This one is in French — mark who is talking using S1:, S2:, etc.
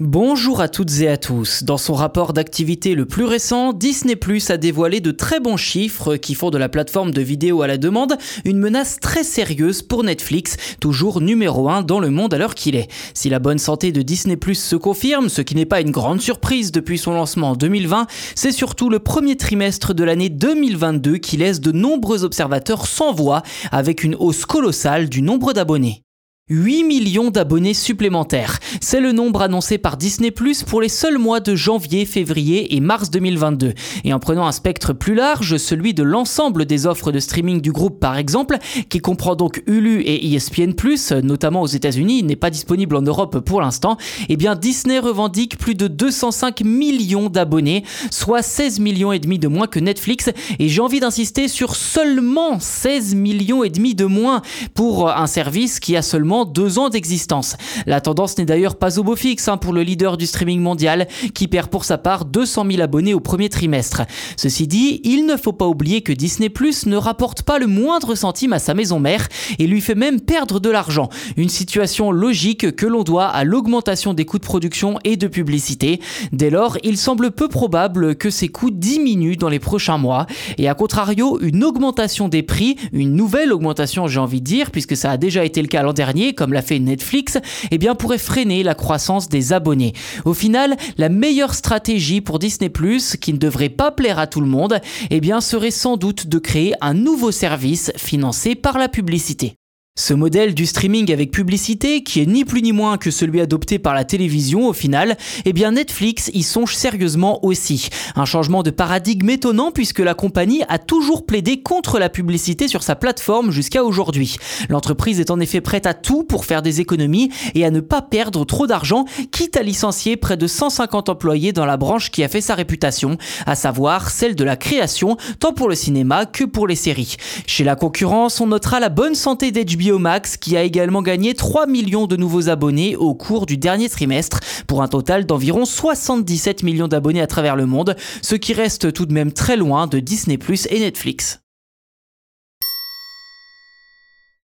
S1: Bonjour à toutes et à tous. Dans son rapport d'activité le plus récent, Disney Plus a dévoilé de très bons chiffres qui font de la plateforme de vidéo à la demande une menace très sérieuse pour Netflix, toujours numéro 1 dans le monde à l'heure qu'il est. Si la bonne santé de Disney Plus se confirme, ce qui n'est pas une grande surprise depuis son lancement en 2020, c'est surtout le premier trimestre de l'année 2022 qui laisse de nombreux observateurs sans voix avec une hausse colossale du nombre d'abonnés. 8 millions d'abonnés supplémentaires. C'est le nombre annoncé par Disney Plus pour les seuls mois de janvier, février et mars 2022. Et en prenant un spectre plus large, celui de l'ensemble des offres de streaming du groupe par exemple, qui comprend donc Hulu et ESPN Plus, notamment aux États-Unis, n'est pas disponible en Europe pour l'instant, eh bien Disney revendique plus de 205 millions d'abonnés, soit 16 millions et demi de moins que Netflix. Et j'ai envie d'insister sur seulement 16 millions et demi de moins pour un service qui a seulement deux ans d'existence. La tendance n'est d'ailleurs pas au beau fixe hein, pour le leader du streaming mondial qui perd pour sa part 200 000 abonnés au premier trimestre. Ceci dit, il ne faut pas oublier que Disney Plus ne rapporte pas le moindre centime à sa maison mère et lui fait même perdre de l'argent. Une situation logique que l'on doit à l'augmentation des coûts de production et de publicité. Dès lors, il semble peu probable que ces coûts diminuent dans les prochains mois. Et à contrario, une augmentation des prix, une nouvelle augmentation j'ai envie de dire, puisque ça a déjà été le cas l'an dernier, comme l'a fait Netflix, eh bien pourrait freiner la croissance des abonnés. Au final, la meilleure stratégie pour Disney+, qui ne devrait pas plaire à tout le monde, eh bien serait sans doute de créer un nouveau service financé par la publicité. Ce modèle du streaming avec publicité, qui est ni plus ni moins que celui adopté par la télévision au final, eh bien Netflix y songe sérieusement aussi. Un changement de paradigme étonnant puisque la compagnie a toujours plaidé contre la publicité sur sa plateforme jusqu'à aujourd'hui. L'entreprise est en effet prête à tout pour faire des économies et à ne pas perdre trop d'argent, quitte à licencier près de 150 employés dans la branche qui a fait sa réputation, à savoir celle de la création, tant pour le cinéma que pour les séries. Chez la concurrence, on notera la bonne santé d'HB Biomax qui a également gagné 3 millions de nouveaux abonnés au cours du dernier trimestre pour un total d'environ 77 millions d'abonnés à travers le monde, ce qui reste tout de même très loin de Disney ⁇ et Netflix.